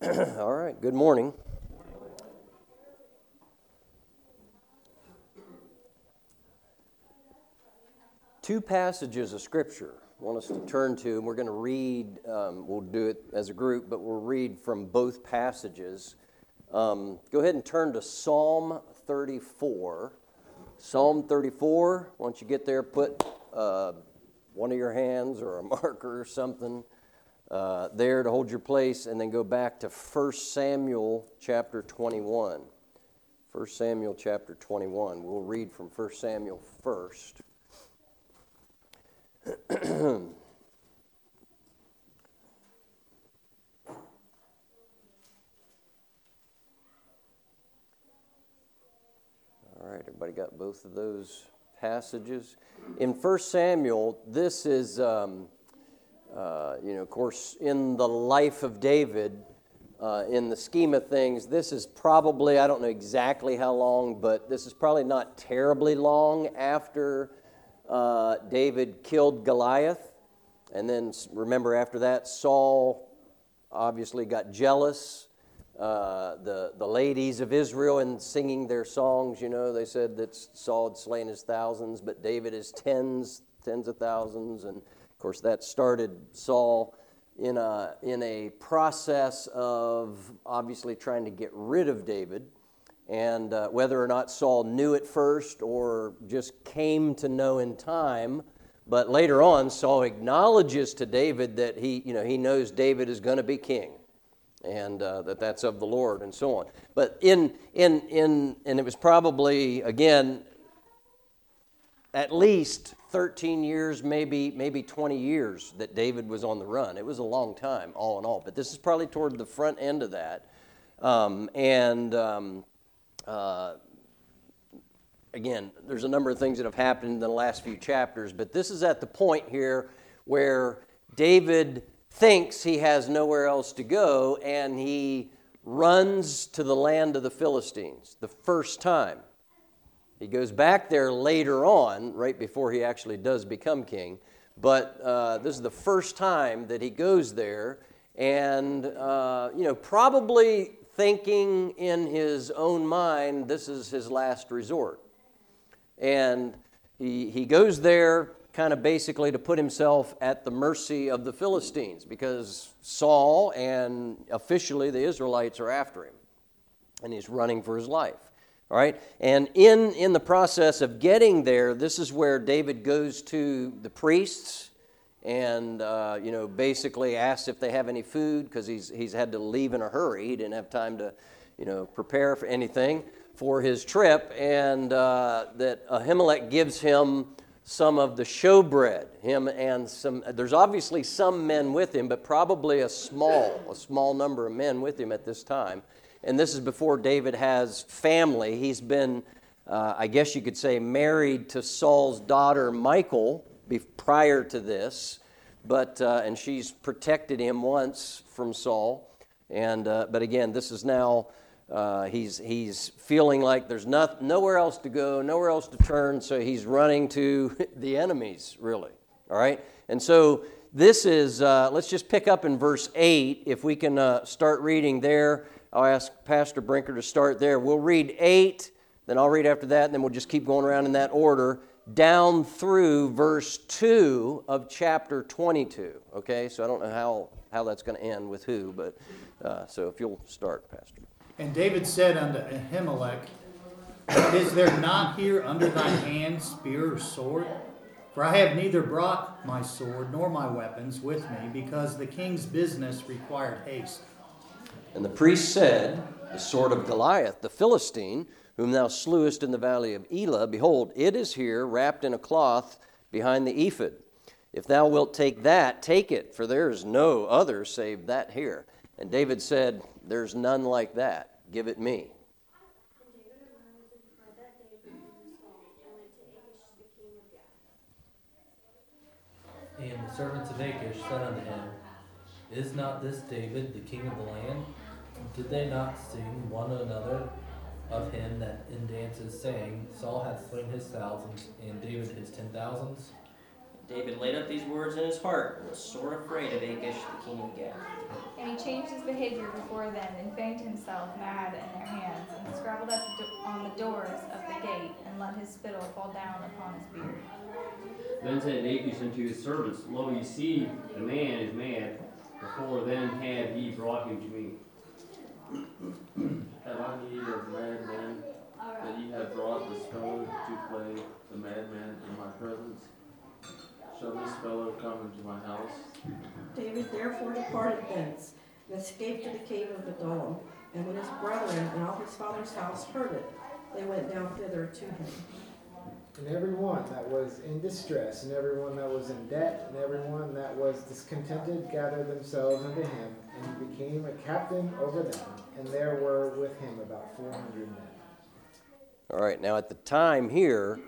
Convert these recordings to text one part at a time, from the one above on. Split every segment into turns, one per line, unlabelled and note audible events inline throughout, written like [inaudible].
[clears throat] All right, good morning. Two passages of Scripture I want us to turn to, and we're going to read, um, we'll do it as a group, but we'll read from both passages. Um, go ahead and turn to Psalm 34. Psalm 34, once you get there, put uh, one of your hands or a [laughs] marker or something uh, there to hold your place, and then go back to 1 Samuel chapter 21. 1 Samuel chapter 21. We'll read from 1 Samuel first. [clears throat] All right, everybody got both of those passages? In 1 Samuel, this is. Um, uh, you know, of course, in the life of David, uh, in the scheme of things, this is probably, I don't know exactly how long, but this is probably not terribly long after uh, David killed Goliath. And then remember, after that, Saul obviously got jealous. Uh, the, the ladies of Israel and singing their songs, you know, they said that Saul had slain his thousands, but David is tens, tens of thousands. And course, that started Saul in a, in a process of obviously trying to get rid of David. And uh, whether or not Saul knew it first or just came to know in time, but later on, Saul acknowledges to David that he, you know, he knows David is going to be king and uh, that that's of the Lord and so on. But in, in, in, and it was probably, again, at least 13 years, maybe, maybe 20 years that David was on the run. It was a long time, all in all. But this is probably toward the front end of that. Um, and um, uh, again, there's a number of things that have happened in the last few chapters, but this is at the point here where David thinks he has nowhere else to go and he runs to the land of the Philistines the first time. He goes back there later on, right before he actually does become king. But uh, this is the first time that he goes there, and uh, you know, probably thinking in his own mind, this is his last resort. And he, he goes there kind of basically to put himself at the mercy of the Philistines because Saul and officially the Israelites are after him. And he's running for his life. All right? And in, in the process of getting there, this is where David goes to the priests and, uh, you know, basically asks if they have any food because he's, he's had to leave in a hurry. He didn't have time to, you know, prepare for anything for his trip. And uh, that Ahimelech gives him some of the showbread. Him and some, there's obviously some men with him, but probably a small, a small number of men with him at this time and this is before David has family. He's been, uh, I guess you could say, married to Saul's daughter Michal prior to this, but uh, and she's protected him once from Saul. And uh, but again, this is now uh, he's he's feeling like there's not, nowhere else to go, nowhere else to turn, so he's running to [laughs] the enemies, really. All right, and so this is uh, let's just pick up in verse eight if we can uh, start reading there. I'll ask Pastor Brinker to start there. We'll read 8, then I'll read after that, and then we'll just keep going around in that order down through verse 2 of chapter 22. Okay, so I don't know how, how that's going to end with who, but uh, so if you'll start, Pastor.
And David said unto Ahimelech, Is there not here under thine hand spear or sword? For I have neither brought my sword nor my weapons with me, because the king's business required haste.
And the priest said, The sword of Goliath, the Philistine, whom thou slewest in the valley of Elah, behold, it is here wrapped in a cloth behind the ephod. If thou wilt take that, take it, for there is no other save that here. And David said, There's none like that. Give it me.
And the servants of Achish said unto him, Is not this David the king of the land? Did they not sing one another of him that in dances, saying, Saul hath slain his thousands, and David his ten thousands?
David laid up these words in his heart and was sore afraid of Achish, the king of Gath.
And he changed his behavior before them, and feigned himself mad in their hands, and scrabbled up on the doors of the gate, and let his spittle fall down upon his beard.
Then said Achish unto his servants, Lo, ye see, the man is mad. Before then had ye brought him to me.
Have I need of madmen that ye have brought this fellow to play the madman in my presence? Shall this fellow come into my house?
David therefore departed thence, and escaped to the cave of Adullam. And when his brethren and all his father's house heard it, they went down thither to him.
And everyone that was in distress, and everyone that was in debt, and everyone that was discontented gathered themselves unto him, and he became a captain over them. And there were with him about four hundred men.
All right, now at the time here,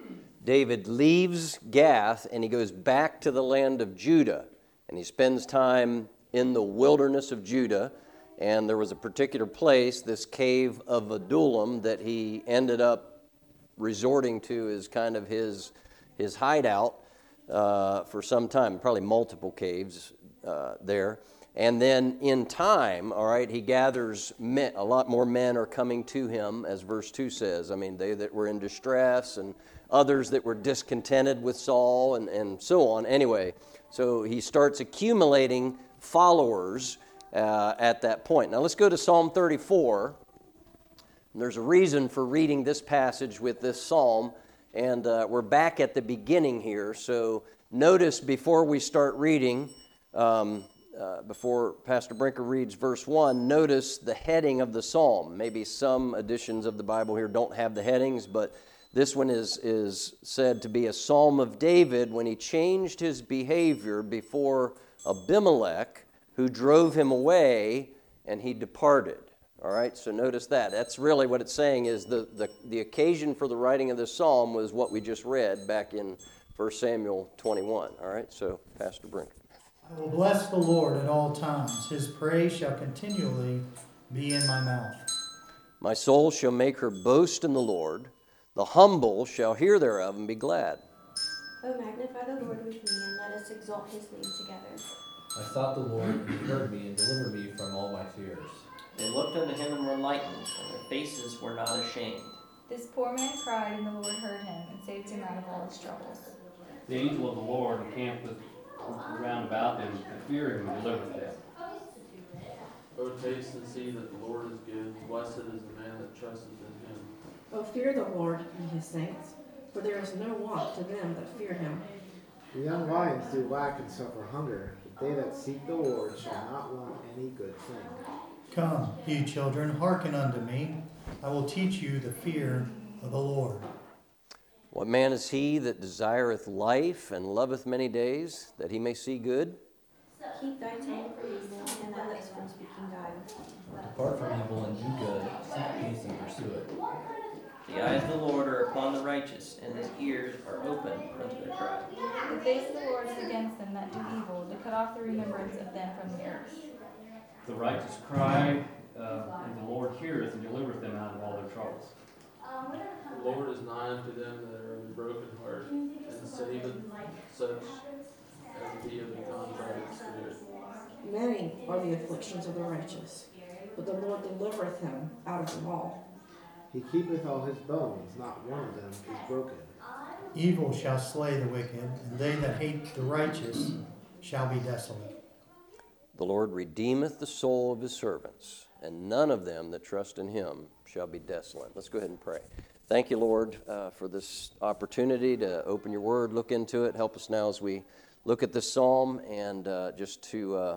David leaves Gath and he goes back to the land of Judah. And he spends time in the wilderness of Judah. And there was a particular place, this cave of Adullam, that he ended up resorting to as kind of his, his hideout uh, for some time, probably multiple caves uh, there. And then in time, all right, he gathers men, a lot more men are coming to him, as verse 2 says. I mean, they that were in distress and others that were discontented with Saul and, and so on. Anyway, so he starts accumulating followers uh, at that point. Now let's go to Psalm 34. There's a reason for reading this passage with this psalm, and uh, we're back at the beginning here. So notice before we start reading, um, uh, before Pastor Brinker reads verse 1, notice the heading of the psalm. Maybe some editions of the Bible here don't have the headings, but this one is, is said to be a psalm of David when he changed his behavior before Abimelech, who drove him away, and he departed. All right, so notice that. That's really what it's saying is the, the, the occasion for the writing of this psalm was what we just read back in 1 Samuel 21. All right, so Pastor Brink.
I will bless the Lord at all times. His praise shall continually be in my mouth.
My soul shall make her boast in the Lord. The humble shall hear thereof and be glad.
O magnify the Lord with me, and let us exalt his name together.
I sought the Lord, and he heard me and delivered me from all my fears.
They looked unto him and were lightened, and their faces were not ashamed.
This poor man cried, and the Lord heard him, and saved him out of all his troubles.
The angel of the Lord encampeth round about them that fear him and delivereth them.
O taste and see that the Lord is good. Blessed is the man that trusteth in him.
O fear the Lord and his saints, for there is no want to them that fear him.
The young lions do lack and suffer hunger, but they that seek the Lord shall not want any good thing.
Come, ye children, hearken unto me. I will teach you the fear of the Lord.
What man is he that desireth life and loveth many days, that he may see good?
Keep thy tongue from evil, and thy lips from speaking guile.
Depart from evil and do good, seek peace and pursue it.
The eyes of the Lord are upon the righteous, and his ears are open unto their cry.
The face of the Lord is against them that do evil, to cut off the remembrance of them from the earth.
The righteous cry, uh, and the Lord heareth and delivereth them out of all their troubles.
The Lord is nigh unto them that are of a broken heart, and saveth such as be of a contrite spirit.
Many are the afflictions of the righteous, but the Lord delivereth him out of them all.
He keepeth all his bones, not one of them is broken.
Evil shall slay the wicked, and they that hate the righteous shall be desolate.
The Lord redeemeth the soul of his servants, and none of them that trust in him shall be desolate. Let's go ahead and pray. Thank you, Lord, uh, for this opportunity to open your word, look into it. Help us now as we look at this psalm and uh, just to uh,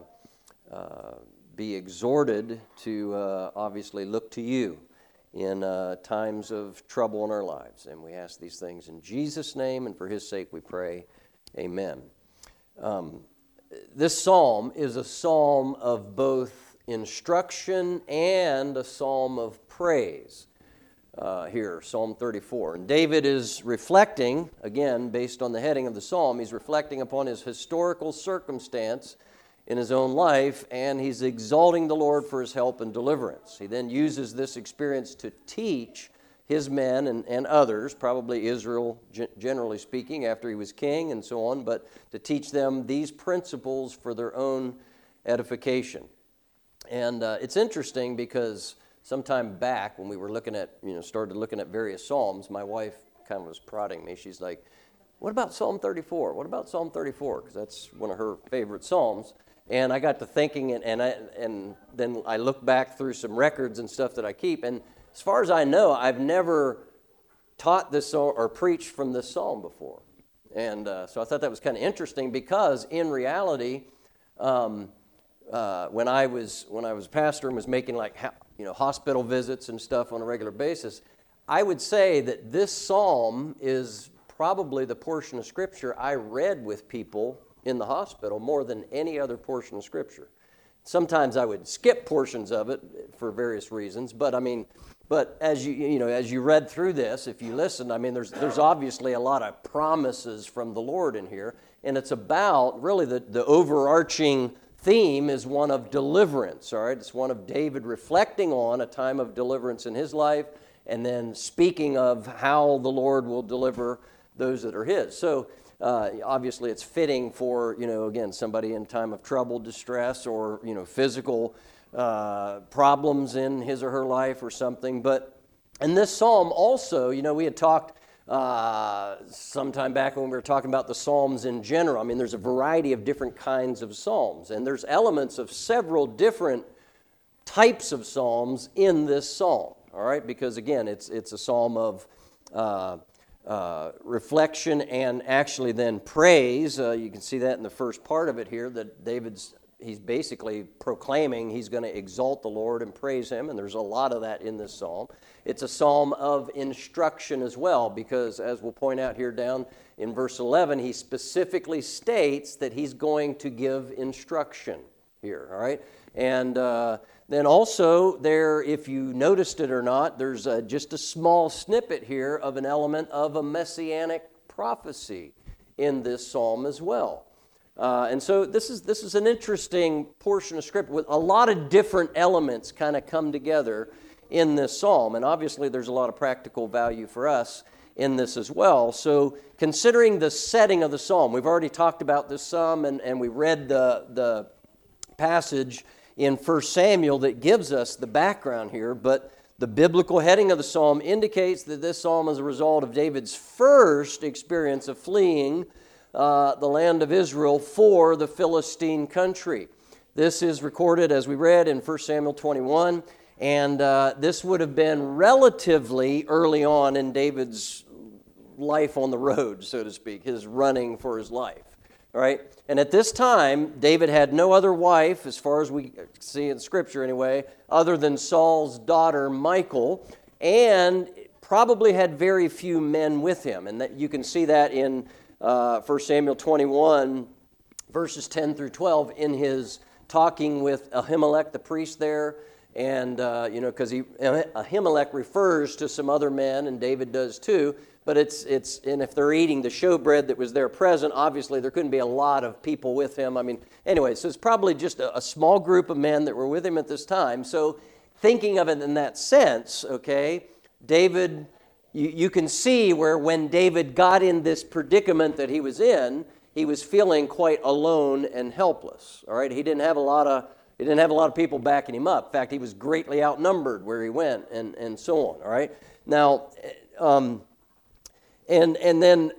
uh be exhorted to uh, obviously look to you in uh, times of trouble in our lives. And we ask these things in Jesus' name, and for his sake we pray. Amen. Um, this psalm is a psalm of both instruction and a psalm of praise. Uh, here, Psalm 34. And David is reflecting, again, based on the heading of the psalm, he's reflecting upon his historical circumstance in his own life, and he's exalting the Lord for his help and deliverance. He then uses this experience to teach his men and, and others, probably Israel generally speaking, after he was king and so on, but to teach them these principles for their own edification. And uh, it's interesting because sometime back when we were looking at, you know, started looking at various Psalms, my wife kind of was prodding me. She's like, What about Psalm 34? What about Psalm 34? Because that's one of her favorite Psalms. And I got to thinking, and, and, I, and then I looked back through some records and stuff that I keep, and as far as I know, I've never taught this or preached from this psalm before. And uh, so I thought that was kind of interesting because in reality, um, uh, when I was when I was pastor and was making like you know hospital visits and stuff on a regular basis, I would say that this psalm is probably the portion of scripture I read with people in the hospital more than any other portion of scripture. Sometimes I would skip portions of it for various reasons, but I mean, but as you you know as you read through this, if you listen, I mean, there's there's obviously a lot of promises from the Lord in here, and it's about really the the overarching theme is one of deliverance. All right, it's one of David reflecting on a time of deliverance in his life, and then speaking of how the Lord will deliver those that are his. So. Uh, obviously, it's fitting for you know again somebody in time of trouble, distress, or you know physical uh, problems in his or her life or something. But in this psalm, also, you know, we had talked uh, sometime back when we were talking about the psalms in general. I mean, there's a variety of different kinds of psalms, and there's elements of several different types of psalms in this psalm. All right, because again, it's it's a psalm of uh, uh, reflection and actually then praise. Uh, you can see that in the first part of it here that David's he's basically proclaiming he's going to exalt the Lord and praise him, and there's a lot of that in this psalm. It's a psalm of instruction as well, because as we'll point out here down in verse 11, he specifically states that he's going to give instruction here, all right? And uh, then also, there, if you noticed it or not, there's a, just a small snippet here of an element of a messianic prophecy in this psalm as well. Uh, and so this is, this is an interesting portion of script with a lot of different elements kind of come together in this psalm. And obviously, there's a lot of practical value for us in this as well. So, considering the setting of the psalm, we've already talked about this psalm and, and we read the, the passage in 1 Samuel that gives us the background here, but the biblical heading of the psalm indicates that this psalm is a result of David's first experience of fleeing uh, the land of Israel for the Philistine country. This is recorded, as we read in 1 Samuel 21, and uh, this would have been relatively early on in David's life on the road, so to speak, his running for his life. All right? And at this time, David had no other wife, as far as we see in Scripture anyway, other than Saul's daughter, Michal, and probably had very few men with him. And that you can see that in uh, 1 Samuel 21, verses 10 through 12, in his talking with Ahimelech, the priest there. And, uh, you know, because Ahimelech refers to some other men, and David does too. But it's, it's, and if they're eating the showbread that was there present, obviously there couldn't be a lot of people with him. I mean, anyway, so it's probably just a, a small group of men that were with him at this time. So, thinking of it in that sense, okay, David you, you can see where when David got in this predicament that he was in, he was feeling quite alone and helpless. All right, he didn't have a lot of he didn't have a lot of people backing him up. In fact, he was greatly outnumbered where he went, and, and so on. All right. Now, um, and and then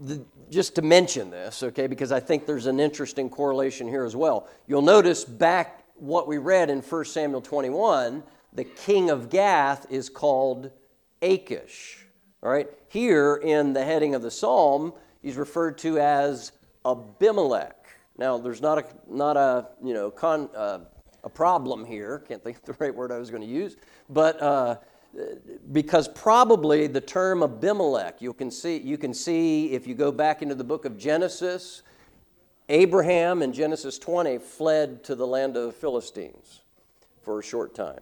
the, just to mention this, okay, because I think there's an interesting correlation here as well. You'll notice back what we read in 1 Samuel 21 the king of Gath is called Achish. All right, here in the heading of the psalm, he's referred to as Abimelech. Now, there's not a not a you know con, uh, a problem here. Can't think of the [laughs] right word I was going to use, but uh, because probably the term Abimelech, you can see you can see if you go back into the book of Genesis, Abraham in Genesis 20 fled to the land of the Philistines for a short time.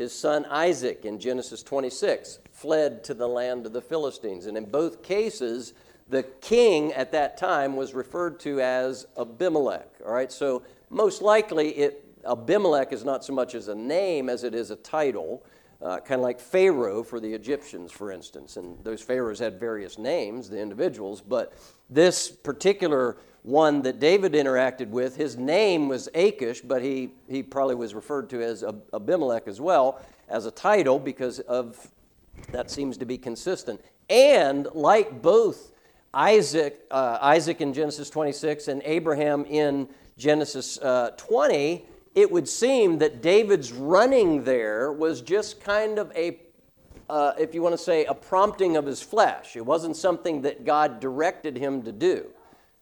His son Isaac in Genesis 26 fled to the land of the Philistines. And in both cases, the king at that time was referred to as Abimelech. All right, so most likely it Abimelech is not so much as a name as it is a title, uh, kind of like Pharaoh for the Egyptians, for instance. And those pharaohs had various names, the individuals, but this particular one that David interacted with, his name was Achish, but he, he probably was referred to as Abimelech as well as a title because of that seems to be consistent. And like both Isaac, uh, Isaac in Genesis 26 and Abraham in Genesis uh, 20, it would seem that David's running there was just kind of a, uh, if you want to say, a prompting of his flesh. It wasn't something that God directed him to do,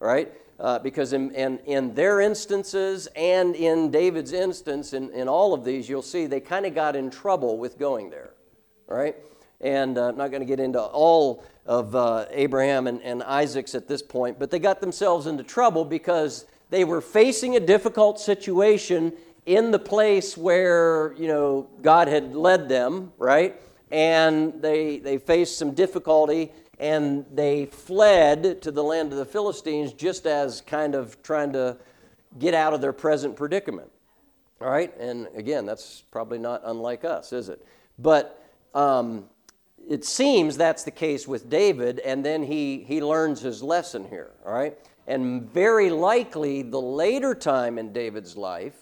right? Uh, because in, in, in, their instances and in David's instance, in, in all of these, you'll see they kind of got in trouble with going there, right? And uh, I'm not going to get into all of uh, Abraham and, and Isaac's at this point, but they got themselves into trouble because they were facing a difficult situation in the place where, you know, God had led them, right? And they, they faced some difficulty and they fled to the land of the Philistines just as kind of trying to get out of their present predicament. All right? And again, that's probably not unlike us, is it? But um, it seems that's the case with David, and then he, he learns his lesson here. All right? And very likely, the later time in David's life,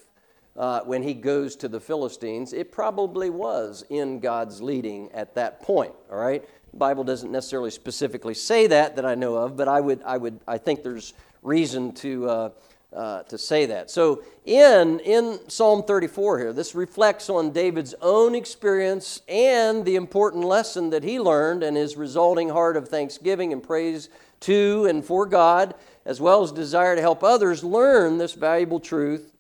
uh, when he goes to the Philistines, it probably was in God's leading at that point. All right, the Bible doesn't necessarily specifically say that that I know of, but I would, I would, I think there's reason to. Uh, uh, to say that. So, in, in Psalm 34 here, this reflects on David's own experience and the important lesson that he learned and his resulting heart of thanksgiving and praise to and for God as well as desire to help others learn this valuable truth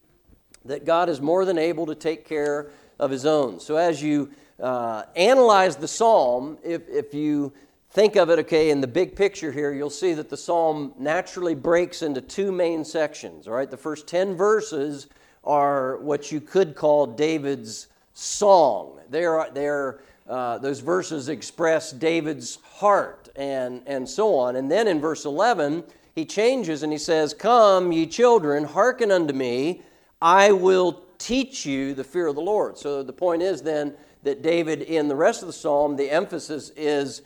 that God is more than able to take care of his own. So, as you uh, analyze the psalm, if, if you think of it, okay, in the big picture here, you'll see that the psalm naturally breaks into two main sections. All right, the first 10 verses are what you could call David's song. They are, they are, uh, those verses express David's heart and, and so on. And then in verse 11, he changes and he says, Come, ye children, hearken unto me, I will teach you the fear of the Lord. So the point is then that David, in the rest of the psalm, the emphasis is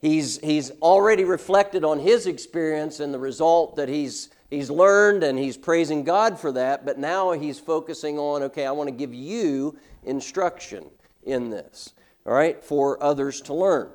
he's, he's already reflected on his experience and the result that he's, he's learned, and he's praising God for that. But now he's focusing on, okay, I want to give you instruction in this, all right, for others to learn.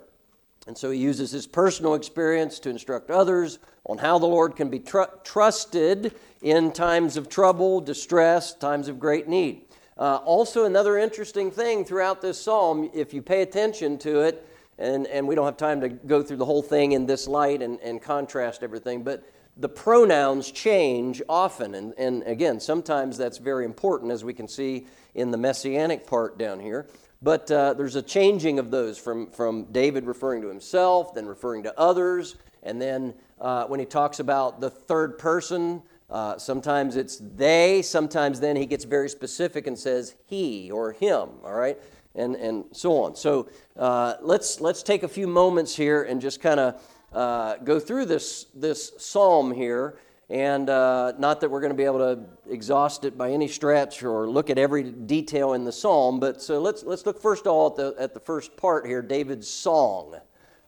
And so he uses his personal experience to instruct others on how the Lord can be tr- trusted in times of trouble, distress, times of great need. Uh, also, another interesting thing throughout this psalm, if you pay attention to it, and, and we don't have time to go through the whole thing in this light and, and contrast everything, but the pronouns change often. And, and again, sometimes that's very important, as we can see in the messianic part down here. But uh, there's a changing of those from, from David referring to himself, then referring to others, and then uh, when he talks about the third person, uh, sometimes it's they, sometimes then he gets very specific and says he or him, all right? And, and so on. So uh, let's, let's take a few moments here and just kind of uh, go through this, this psalm here. And uh, not that we're going to be able to exhaust it by any stretch or look at every detail in the psalm, but so let's, let's look first of all at the, at the first part here David's song.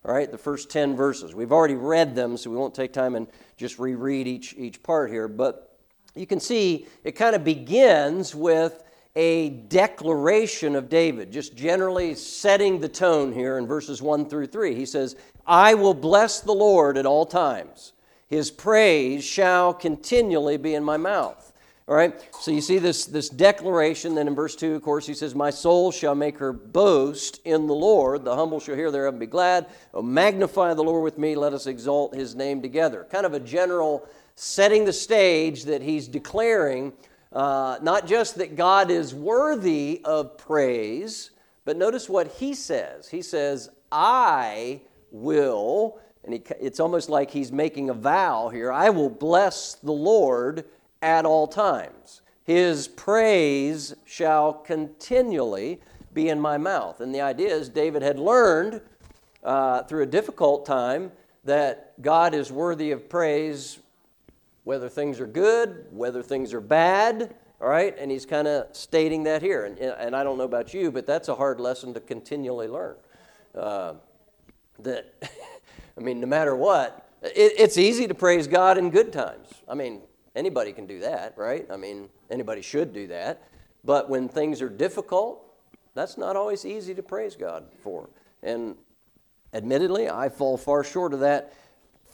All right, the first 10 verses. We've already read them, so we won't take time and just reread each, each part here. But you can see it kind of begins with a declaration of David, just generally setting the tone here in verses 1 through 3. He says, I will bless the Lord at all times, his praise shall continually be in my mouth. All right, so you see this, this declaration. Then in verse 2, of course, he says, My soul shall make her boast in the Lord. The humble shall hear thereof and be glad. Oh, magnify the Lord with me. Let us exalt his name together. Kind of a general setting the stage that he's declaring uh, not just that God is worthy of praise, but notice what he says. He says, I will, and he, it's almost like he's making a vow here I will bless the Lord at all times. His praise shall continually be in my mouth. And the idea is David had learned uh, through a difficult time that God is worthy of praise whether things are good, whether things are bad, All right? And he's kind of stating that here. And, and I don't know about you, but that's a hard lesson to continually learn. Uh, that, [laughs] I mean, no matter what, it, it's easy to praise God in good times. I mean, anybody can do that, right? I mean, anybody should do that. But when things are difficult, that's not always easy to praise God for. And admittedly, I fall far short of that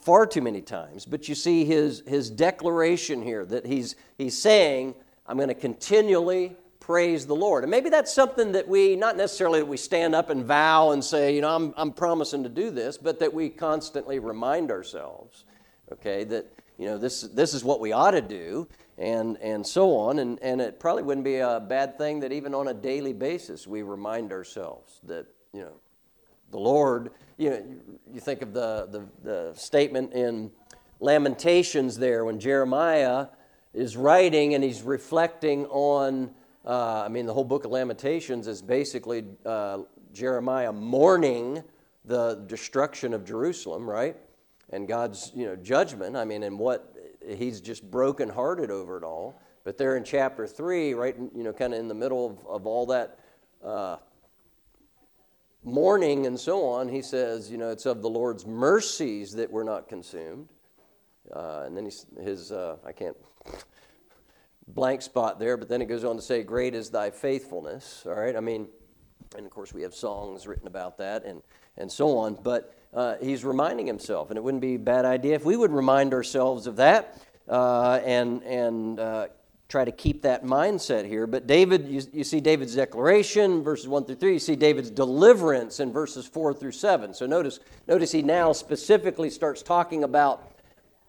far too many times. But you see his, his declaration here that he's, he's saying, I'm going to continually praise the Lord. And maybe that's something that we, not necessarily that we stand up and vow and say, you know, I'm, I'm promising to do this, but that we constantly remind ourselves, okay, that, you know, this, this is what we ought to do, and, and so on. And, and it probably wouldn't be a bad thing that even on a daily basis we remind ourselves that, you know, the Lord, you know, you think of the, the, the statement in Lamentations there when Jeremiah is writing and he's reflecting on uh, I mean, the whole book of Lamentations is basically uh, Jeremiah mourning the destruction of Jerusalem, right? And God's, you know, judgment. I mean, and what he's just brokenhearted over it all. But there in chapter three, right, you know, kind of in the middle of, of all that uh, mourning and so on, he says, you know, it's of the Lord's mercies that we're not consumed. Uh, and then he's, his, uh, I can't blank spot there, but then it goes on to say, Great is thy faithfulness. All right, I mean, and of course we have songs written about that and, and so on, but uh, he's reminding himself, and it wouldn't be a bad idea if we would remind ourselves of that uh, and, and uh, try to keep that mindset here. But David, you, you see David's declaration, verses 1 through 3, you see David's deliverance in verses 4 through 7. So notice, notice he now specifically starts talking about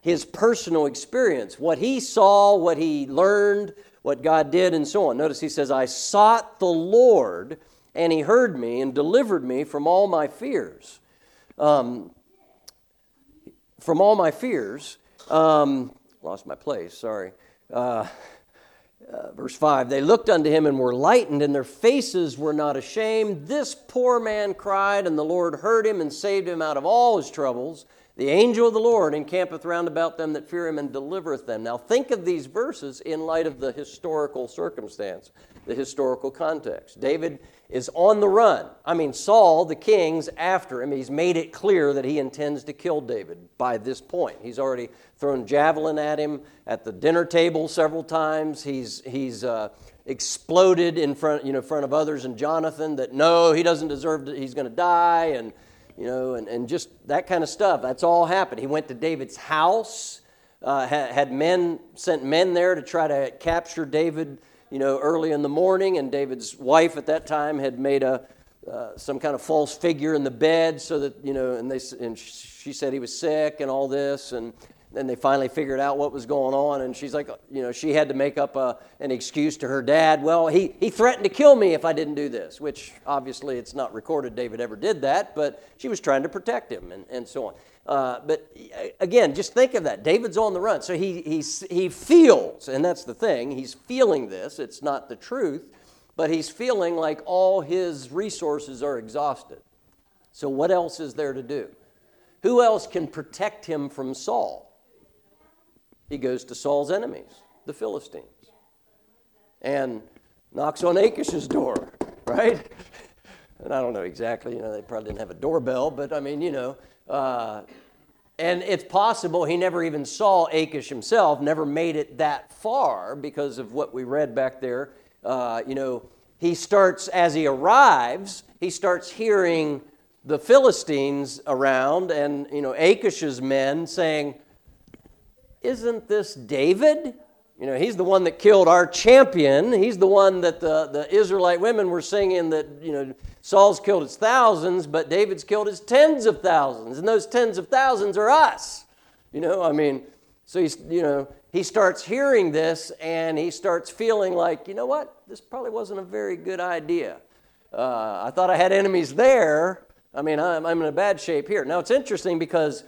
his personal experience, what he saw, what he learned, what God did, and so on. Notice he says, I sought the Lord, and he heard me and delivered me from all my fears. Um, from all my fears. Um, lost my place, sorry. Uh, uh, verse 5 They looked unto him and were lightened, and their faces were not ashamed. This poor man cried, and the Lord heard him and saved him out of all his troubles. The angel of the Lord encampeth round about them that fear him and delivereth them. Now, think of these verses in light of the historical circumstance, the historical context. David is on the run. I mean, Saul, the king's after him. He's made it clear that he intends to kill David by this point. He's already thrown javelin at him at the dinner table several times. He's, he's uh, exploded in front, you know, front of others and Jonathan that no, he doesn't deserve to, he's going to die. And you know, and, and just that kind of stuff. That's all happened. He went to David's house, uh, had men, sent men there to try to capture David, you know, early in the morning, and David's wife at that time had made a, uh, some kind of false figure in the bed so that, you know, and, they, and she said he was sick and all this, and then they finally figured out what was going on, and she's like, you know, she had to make up a, an excuse to her dad. Well, he, he threatened to kill me if I didn't do this, which obviously it's not recorded David ever did that, but she was trying to protect him and, and so on. Uh, but again, just think of that. David's on the run. So he, he, he feels, and that's the thing, he's feeling this. It's not the truth, but he's feeling like all his resources are exhausted. So what else is there to do? Who else can protect him from Saul? he goes to Saul's enemies, the Philistines, and knocks on Achish's door, [laughs] right? And I don't know exactly, you know, they probably didn't have a doorbell, but I mean, you know, uh, and it's possible he never even saw Achish himself, never made it that far because of what we read back there. Uh, you know, he starts, as he arrives, he starts hearing the Philistines around and, you know, Achish's men saying, isn't this David? You know, he's the one that killed our champion. He's the one that the, the Israelite women were singing that, you know, Saul's killed his thousands, but David's killed his tens of thousands. And those tens of thousands are us. You know, I mean, so he's, you know, he starts hearing this and he starts feeling like, you know what, this probably wasn't a very good idea. Uh, I thought I had enemies there. I mean, I'm, I'm in a bad shape here. Now, it's interesting because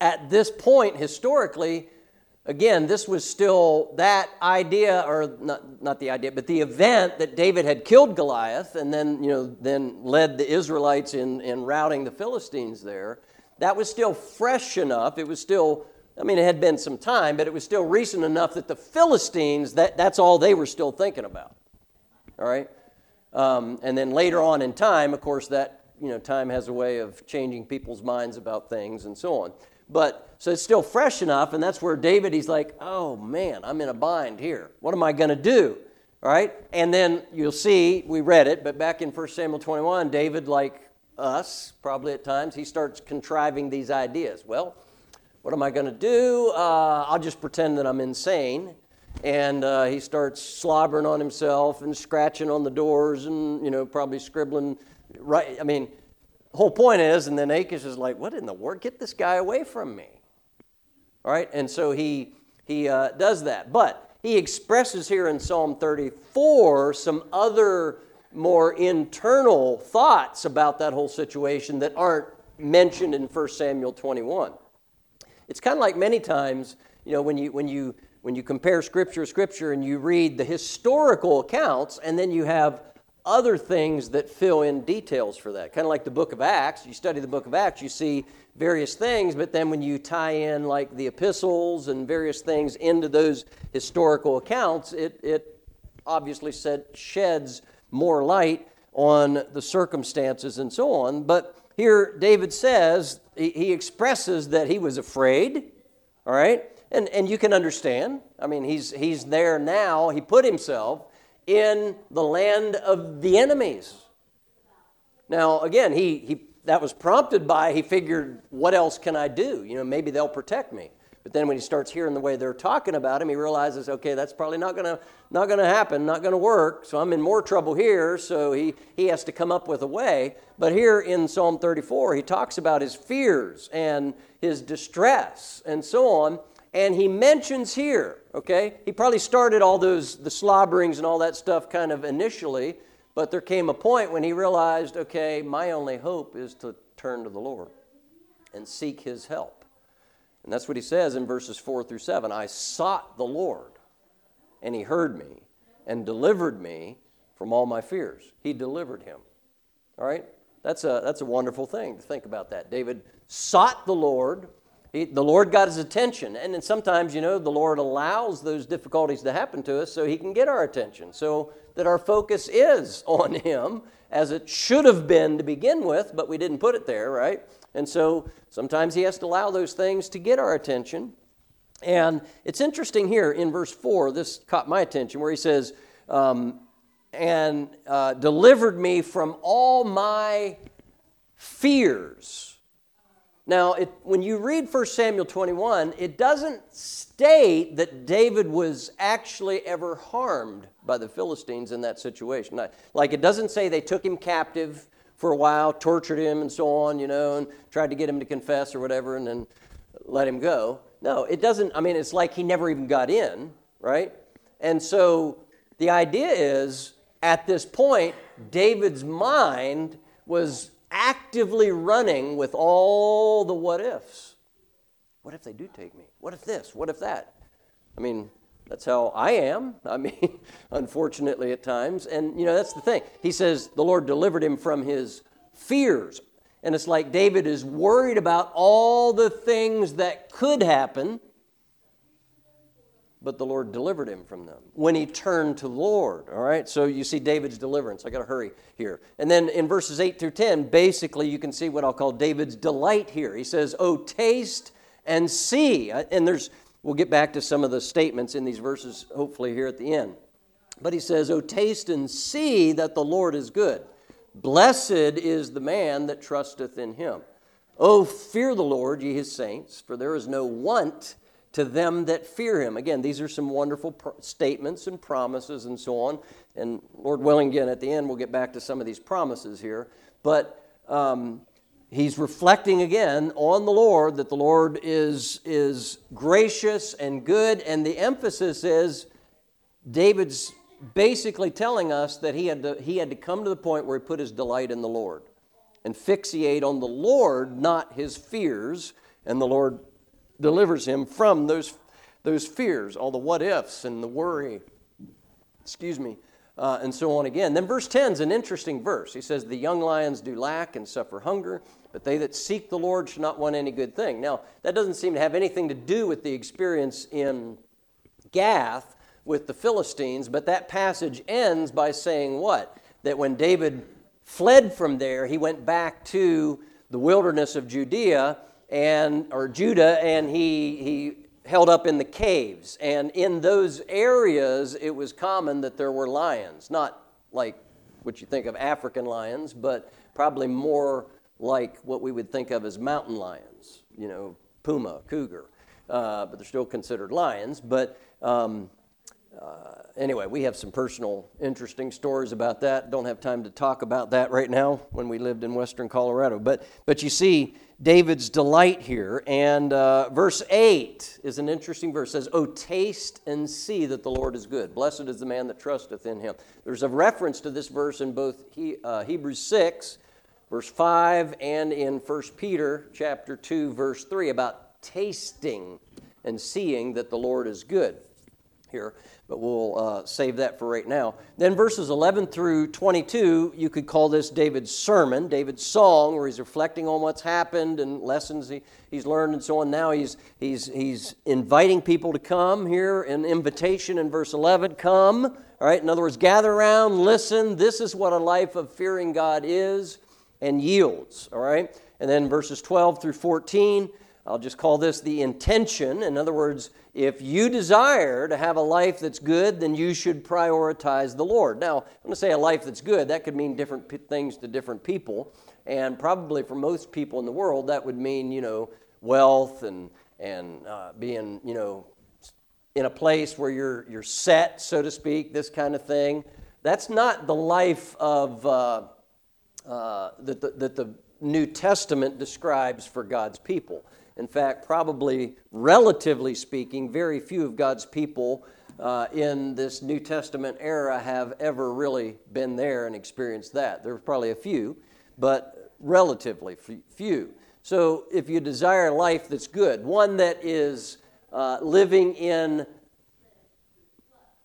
at this point, historically, again, this was still that idea, or not, not the idea, but the event that David had killed Goliath and then, you know, then led the Israelites in, in routing the Philistines there. That was still fresh enough. It was still I mean, it had been some time, but it was still recent enough that the Philistines, that, that's all they were still thinking about. All right? Um, and then later on in time, of course, that, you know, time has a way of changing people's minds about things and so on. But so it's still fresh enough, and that's where David, he's like, oh man, I'm in a bind here. What am I going to do? All right? And then you'll see, we read it, but back in 1 Samuel 21, David, like us, probably at times, he starts contriving these ideas. Well, what am I going to do? Uh, I'll just pretend that I'm insane. And uh, he starts slobbering on himself and scratching on the doors and, you know, probably scribbling. Right? I mean, whole point is, and then Achish is like, what in the world? Get this guy away from me. All right? And so he, he uh, does that. But he expresses here in Psalm 34 some other more internal thoughts about that whole situation that aren't mentioned in 1 Samuel 21. It's kind of like many times, you know, when you, when you, when you compare scripture to scripture and you read the historical accounts and then you have other things that fill in details for that. Kind of like the book of Acts. You study the book of Acts, you see various things, but then when you tie in like the epistles and various things into those historical accounts, it, it obviously said, sheds more light on the circumstances and so on. But here David says, he, he expresses that he was afraid, all right? And, and you can understand. I mean, he's, he's there now. He put himself in the land of the enemies. Now, again, he, he, that was prompted by he figured, what else can I do? You know, maybe they'll protect me. But then when he starts hearing the way they're talking about him, he realizes, okay, that's probably not to not to happen, not to work. So I'm in more trouble here. So he he has to come up with a way. But here in Psalm 34, he talks about his fears and his distress and so on. And he mentions here, okay, he probably started all those the slobberings and all that stuff kind of initially, but there came a point when he realized, okay, my only hope is to turn to the Lord and seek his help. And that's what he says in verses 4 through 7. I sought the Lord, and he heard me and delivered me from all my fears. He delivered him. All right? That's a, that's a wonderful thing to think about that. David sought the Lord. He, the Lord got his attention. And then sometimes, you know, the Lord allows those difficulties to happen to us so he can get our attention. So that our focus is [laughs] on him as it should have been to begin with, but we didn't put it there, right? And so sometimes he has to allow those things to get our attention. And it's interesting here in verse 4, this caught my attention, where he says, um, and uh, delivered me from all my fears. Now, it, when you read 1 Samuel 21, it doesn't state that David was actually ever harmed by the Philistines in that situation. Like, it doesn't say they took him captive for a while, tortured him and so on, you know, and tried to get him to confess or whatever, and then let him go. No, it doesn't. I mean, it's like he never even got in, right? And so the idea is at this point, David's mind was actively running with all the what ifs. What if they do take me? What if this? What if that? I mean, that's how I am. I mean, [laughs] unfortunately, at times. And, you know, that's the thing. He says the Lord delivered him from his fears. And it's like David is worried about all the things that could happen, but the Lord delivered him from them when he turned to the Lord. All right? So you see David's deliverance. I got to hurry here. And then in verses 8 through 10, basically you can see what I'll call David's delight here. He says, Oh, taste and see. Uh, and there's We'll get back to some of the statements in these verses, hopefully, here at the end. But he says, Oh, taste and see that the Lord is good. Blessed is the man that trusteth in him. Oh, fear the Lord, ye his saints, for there is no want to them that fear him. Again, these are some wonderful statements and promises and so on. And Lord willing, again, at the end, we'll get back to some of these promises here. But um, he's reflecting again on the Lord, that the Lord is, is gracious and good. And the emphasis is David's basically telling us that he had, to, he had to come to the point where he put his delight in the Lord and fixate on the Lord, not his fears. And the Lord delivers him from those, those fears, all the what ifs and the worry, excuse me, uh, and so on again. Then verse 10 is an interesting verse. He says, The young lions do lack and suffer hunger, but they that seek the Lord shall not want any good thing. Now, that doesn't seem to have anything to do with the experience in Gath with the Philistines, but that passage ends by saying what? That when David fled from there, he went back to the wilderness of Judea and or Judah, and he he held up in the caves. And in those areas, it was common that there were lions, not like what you think of African lions, but probably more like what we would think of as mountain lions, you know, puma, cougar. Uh, but they're still considered lions. But um, uh, anyway, we have some personal interesting stories about that. Don't have time to talk about that right now when we lived in western Colorado. But, but you see David's delight here. And uh, verse 8 is an interesting verse. It says, Oh, taste and see that the Lord is good. Blessed is the man that trusteth in him. There's a reference to this verse in both he, uh, Hebrews 6, verse 5, and in 1 Peter chapter 2, verse 3 about tasting and seeing that the Lord is good here but we'll uh, save that for right now. Then verses 11 through 22, you could call this David's sermon, David's song, where he's reflecting on what's happened and lessons he, he's learned and so on. Now he's, he's, he's inviting people to come here, an invitation in verse 11 come. All right, in other words, gather around, listen. This is what a life of fearing God is and yields. All right, and then verses 12 through 14 I'll just call this the intention. In other words, if you desire to have a life that's good, then you should prioritize the Lord. Now, I'm going to say a life that's good, that could mean different p- things to different people. And probably for most people in the world, that would mean, you know, wealth and, and uh, being, you know, in a place where you're, you're set, so to speak, this kind of thing. That's not the life of, uh, uh, that, the, that the New Testament describes for God's people. In fact, probably relatively speaking, very few of God's people uh, in this New Testament era have ever really been there and experienced that. There's probably a few, but relatively few. So if you desire a life that's good, one that is uh, living in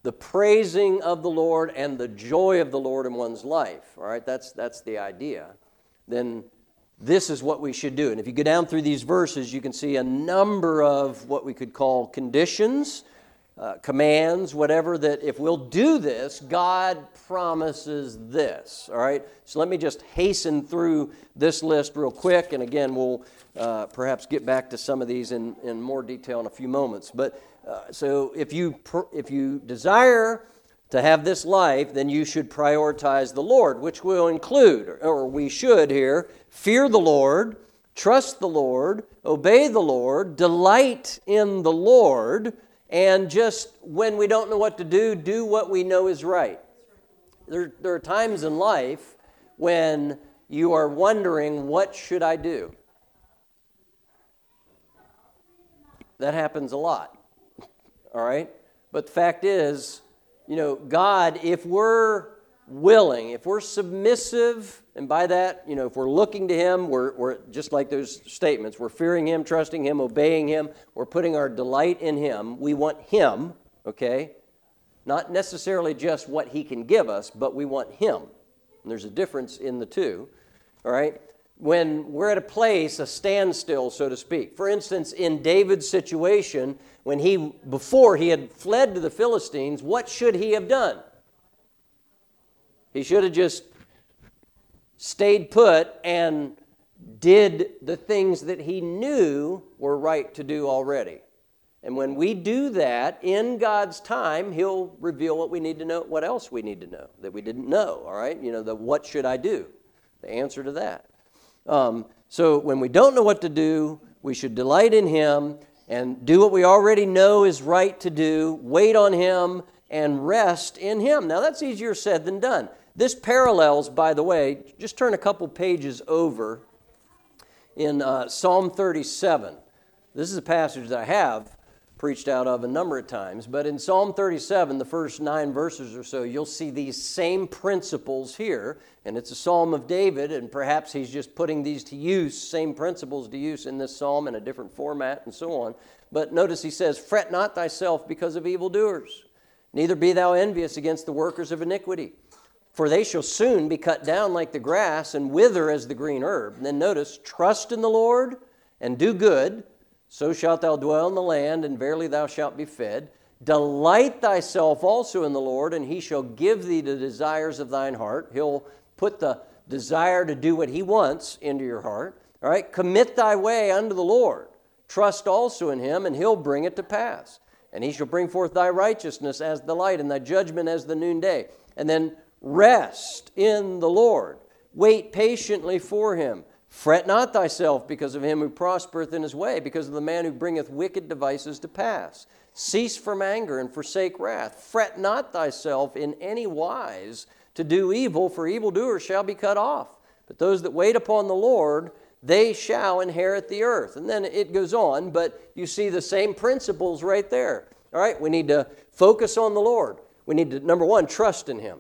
the praising of the Lord and the joy of the Lord in one's life, all right, that's, that's the idea, then this is what we should do. And if you go down through these verses, you can see a number of what we could call conditions, uh, commands, whatever, that if we'll do this, God promises this. All right? So let me just hasten through this list real quick. And again, we'll uh, perhaps get back to some of these in, in more detail in a few moments. But uh, so if you, if you desire to have this life, then you should prioritize the Lord, which will include, or we should here, fear the Lord, trust the Lord, obey the Lord, delight in the Lord, and just when we don't know what to do, do what we know is right. There, there are times in life when you are wondering, what should I do? That happens a lot. [laughs] All right? But the fact is, you know, God, if we're willing, if we're submissive, and by that, you know, if we're looking to Him, we're, we're just like those statements, we're fearing Him, trusting Him, obeying Him, we're putting our delight in Him. We want Him, okay? Not necessarily just what He can give us, but we want Him. And there's a difference in the two, all right? When we're at a place, a standstill, so to speak. For instance, in David's situation, when he, before he had fled to the Philistines, what should he have done? He should have just stayed put and did the things that he knew were right to do already. And when we do that in God's time, He'll reveal what we need to know, what else we need to know that we didn't know, all right? You know, the what should I do? The answer to that. Um, so when we don't know what to do, we should delight in Him and do what we already know is right to do, wait on Him, and rest in Him. Now, that's easier said than done. This parallels, by the way, just turn a couple pages over in uh, Psalm 37. This is a passage that I have preached out of a number of times, but in Psalm 37, the first nine verses or so, you'll see these same principles here. And it's a psalm of David, and perhaps he's just putting these to use, same principles to use in this psalm in a different format and so on. But notice he says, Fret not thyself because of evildoers, Neither be thou envious against the workers of iniquity, for they shall soon be cut down like the grass and wither as the green herb. And then notice, trust in the Lord and do good, so shalt thou dwell in the land, and verily thou shalt be fed. Delight thyself also in the Lord, and he shall give thee the desires of thine heart. He'll put the desire to do what he wants into your heart. All right, commit thy way unto the Lord. Trust also in him, and he'll bring it to pass. And he shall bring forth thy righteousness as the light, and thy judgment as the noonday. And then rest in the Lord. Wait patiently for him. Fret not thyself because of him who prospereth in his way, because of the man who bringeth wicked devices to pass. Cease from anger and forsake wrath. Fret not thyself in any wise to do evil, for evildoers shall be cut off. But those that wait upon the Lord, they shall inherit the earth. And then it goes on, but you see the same principles right there. All right, we need to focus on the Lord. We need to, number one, trust in Him.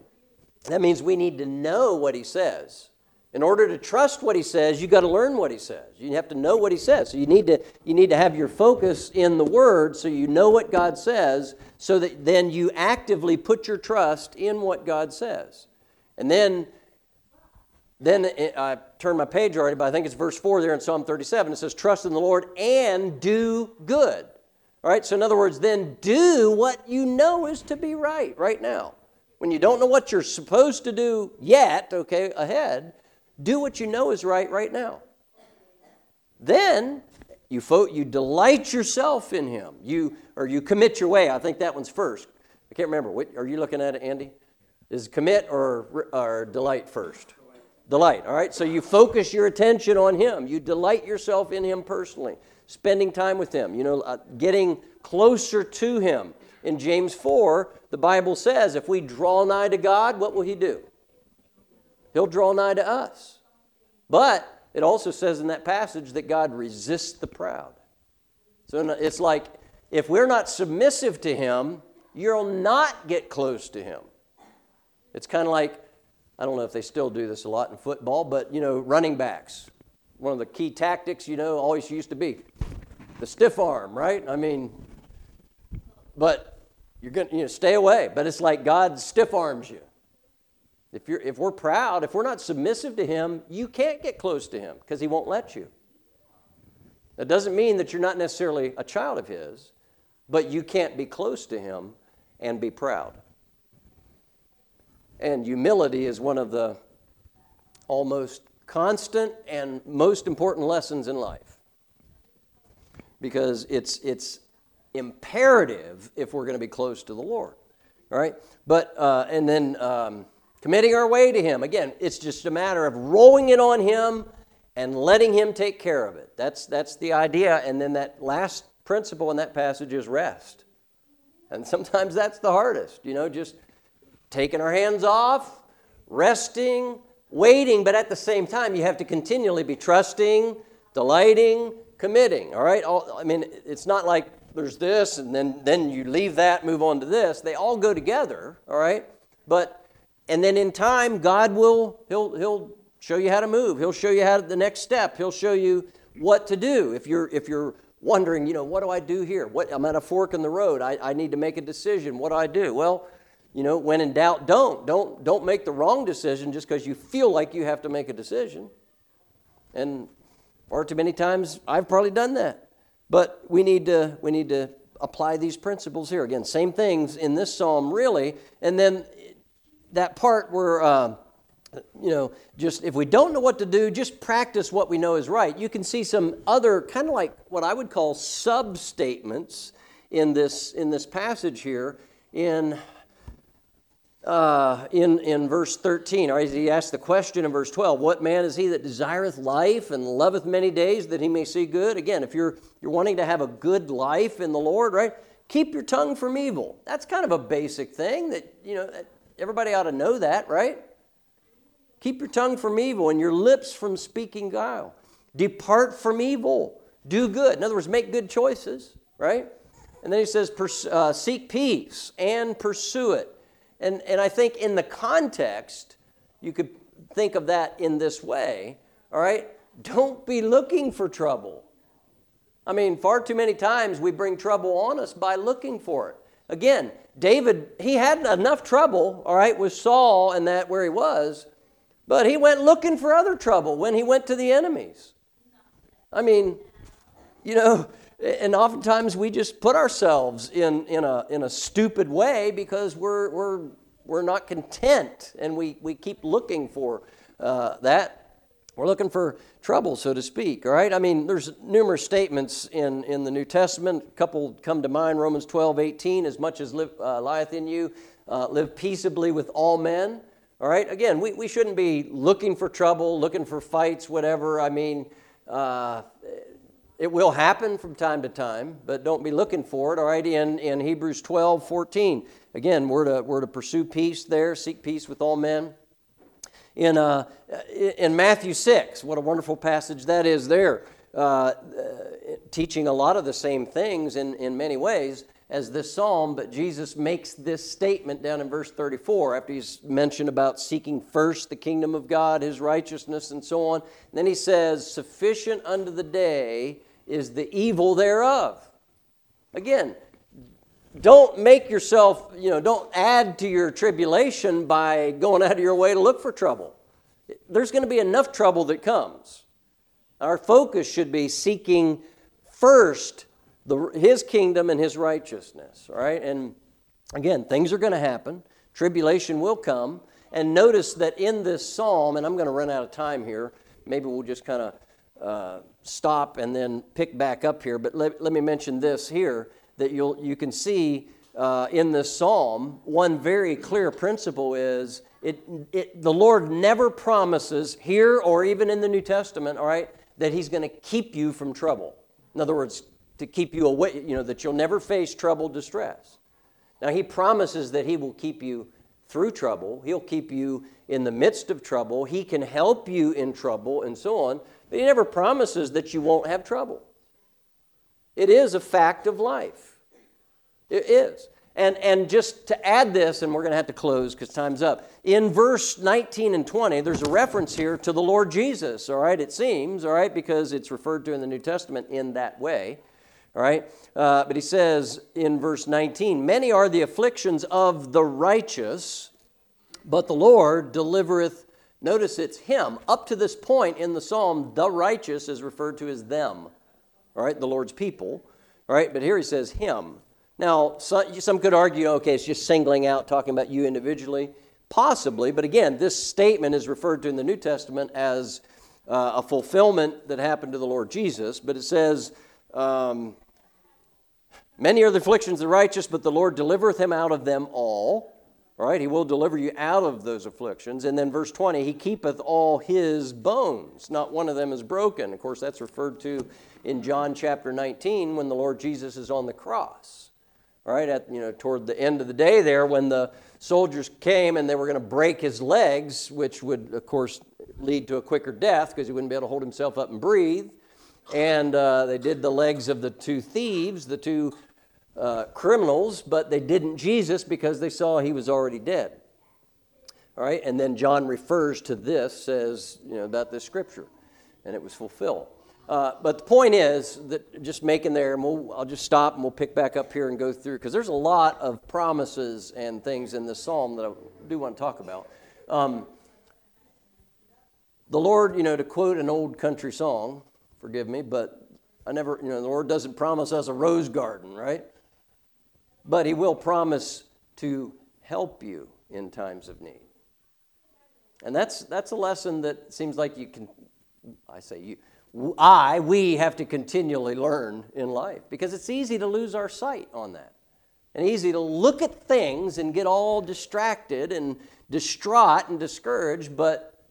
That means we need to know what He says. In order to trust what he says, you got to learn what he says. You have to know what he says. So you need to you need to have your focus in the word so you know what God says so that then you actively put your trust in what God says. And then then it, I turned my page already, but I think it's verse 4 there in Psalm 37. It says, Trust in the Lord and do good. All right, so in other words, then do what you know is to be right right now. When you don't know what you're supposed to do yet, okay, ahead, do what you know is right right now. Then you, fo- you delight yourself in Him. You, or you commit your way. I think that one's first. I can't remember. What, are you looking at it, Andy? Is commit or, or delight first? Delight. All right. So you focus your attention on Him. You delight yourself in Him personally, spending time with Him. You know, uh, getting closer to Him. In James 4, the Bible says, if we draw nigh to God, what will He do? He'll draw nigh to us. But it also says in that passage that God resists the proud. So it's like if we're not submissive to Him, you'll not get close to Him. It's kind of like, I don't know if they still do this a lot in football, but you know, running backs. One of the key tactics, you know, always used to be the stiff arm, right? I mean, but you're going to you know, stay away. But it's like God stiff arms you. If, you're, if we're proud, if we're not submissive to Him, you can't get close to Him because He won't let you. That doesn't mean that you're not necessarily a child of His, but you can't be close to Him and be proud. And humility is one of the almost constant and most important lessons in life because it's, it's imperative if we're going to be close to the Lord. All right? But, uh, and then, um, committing our way to Him. Again, it's just a matter of rolling it on Him and letting Him take care of it. That's, that's the idea. And then that last principle in that passage is rest. And sometimes that's the hardest, you know, just taking our hands off, resting, waiting, but at the same time, you have to continually be trusting, delighting, committing. All right? All, I mean, it's not like there's this and then, then you leave that, move on to this. They all go together, all right? But and then in time, God will, he'll, he'll show you how to move. He'll show you how to, the next step. He'll show you what to do. If you're, if you're wondering, you know, what do I do here? What, I'm at a fork in the road. I, I need to make a decision. What do I do? Well, you know, when in doubt, don't. Don't, don't make the wrong decision just because you feel like you have to make a decision. And far too many times, I've probably done that. But we need to, we need to apply these principles here. Again, same things in this psalm, really. And then that part where, uh, you know, just if we don't know what to do, just practice what we know is right. You can see some other kind of like what I would call sub statements in this in this passage here in. Uh, in, in verse 13, or he asks the question in verse 12, What man is he that desireth life and loveth many days that he may see good? Again, if you're, you're wanting to have a good life in the Lord, right? Keep your tongue from evil. That's kind of a basic thing that, you know, Everybody ought to know that, right? Keep your tongue from evil and your lips from speaking guile. Depart from evil. Do good. In other words, make good choices, right? And then he says, uh, seek peace and pursue it. And, and I think in the context, you could think of that in this way, all right? Don't be looking for trouble. I mean, far too many times we bring trouble on us by looking for it. Again, David, he had enough trouble, all right, with Saul and that where he was, but he went looking for other trouble when he went to the enemies. I mean, you know, and oftentimes we just put ourselves in, in, a, in a stupid way because we're, we're, we're not content and we, we keep looking for uh, that. We're looking for trouble, so to speak, all right? I mean, there's numerous statements in, in the New Testament. A couple come to mind Romans 12, 18, as much as live, uh, lieth in you, uh, live peaceably with all men. All right, again, we, we shouldn't be looking for trouble, looking for fights, whatever. I mean, uh, it will happen from time to time, but don't be looking for it. All right, in, in Hebrews 12, 14, again, we're to, we're to pursue peace there, seek peace with all men in, uh, in Matthew 6. What a wonderful passage that is there, uh, uh, teaching a lot of the same things in, in many ways as this psalm, but Jesus makes this statement down in verse 34 after he's mentioned about seeking first the kingdom of God, his righteousness, and so on. And then he says, Sufficient unto the day is the evil thereof. Again, don't make yourself, you know, don't add to your tribulation by going out of your way to look for trouble. There's going to be enough trouble that comes. Our focus should be seeking first the, his kingdom and his righteousness, all right? And again, things are going to happen, tribulation will come. And notice that in this psalm, and I'm going to run out of time here, maybe we'll just kind of uh, stop and then pick back up here, but let, let me mention this here that you'll, you can see uh, in this psalm, one very clear principle is it, it, the Lord never promises here or even in the New Testament, all right, that He's going to keep you from trouble. In other words, to keep you away, you know, that you'll never face trouble, distress. Now, He promises that He will keep you through trouble, He'll keep you in the midst of trouble, He can help you in trouble, and so on, but He never promises that you won't have trouble. It is a fact of life. It is. And, and just to add this, and we're going to have to close because time's up. In verse 19 and 20, there's a reference here to the Lord Jesus, all right? It seems, all right, because it's referred to in the New Testament in that way, all right? Uh, but he says in verse 19, Many are the afflictions of the righteous, but the Lord delivereth, notice it's him. Up to this point in the psalm, the righteous is referred to as them all right, the Lord's people, all right, but here he says him. Now, some could argue, okay, it's just singling out, talking about you individually. Possibly, but again, this statement is referred to in the New Testament as uh, a fulfillment that happened to the Lord Jesus, but it says, um, Many are the afflictions of the righteous, but the Lord delivereth him out of them all. All right, he will deliver you out of those afflictions. And then verse 20, he keepeth all his bones. Not one of them is broken. Of course, that's referred to in John chapter 19 when the Lord Jesus is on the cross. Right, at, you know, toward the end of the day there when the soldiers came and they were going to break his legs, which would, of course, lead to a quicker death because he wouldn't be able to hold himself up and breathe. And uh, they did the legs of the two thieves, the two uh, criminals, but they didn't Jesus because they saw he was already dead. All right, and then John refers to this, says, you know, about this scripture, and it was fulfilled. Uh, but the point is that just making there, and we'll, I'll just stop and we'll pick back up here and go through because there's a lot of promises and things in this psalm that I do want to talk about. Um, the Lord, you know, to quote an old country song, forgive me, but I never, you know, the Lord doesn't promise us a rose garden, right? But He will promise to help you in times of need. And that's, that's a lesson that seems like you can, I say you, I, we have to continually learn in life because it's easy to lose our sight on that. And easy to look at things and get all distracted and distraught and discouraged, but,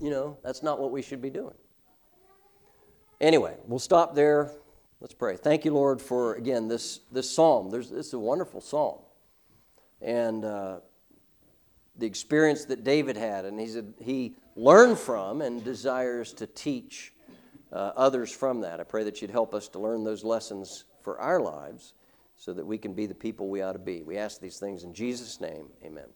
you know, that's not what we should be doing. Anyway, we'll stop there. Let's pray. Thank you, Lord, for, again, this, this psalm. There's, this is a wonderful psalm. And uh, the experience that David had, and he's a, he learned from and desires to teach uh, others from that. I pray that you'd help us to learn those lessons for our lives so that we can be the people we ought to be. We ask these things in Jesus' name. Amen.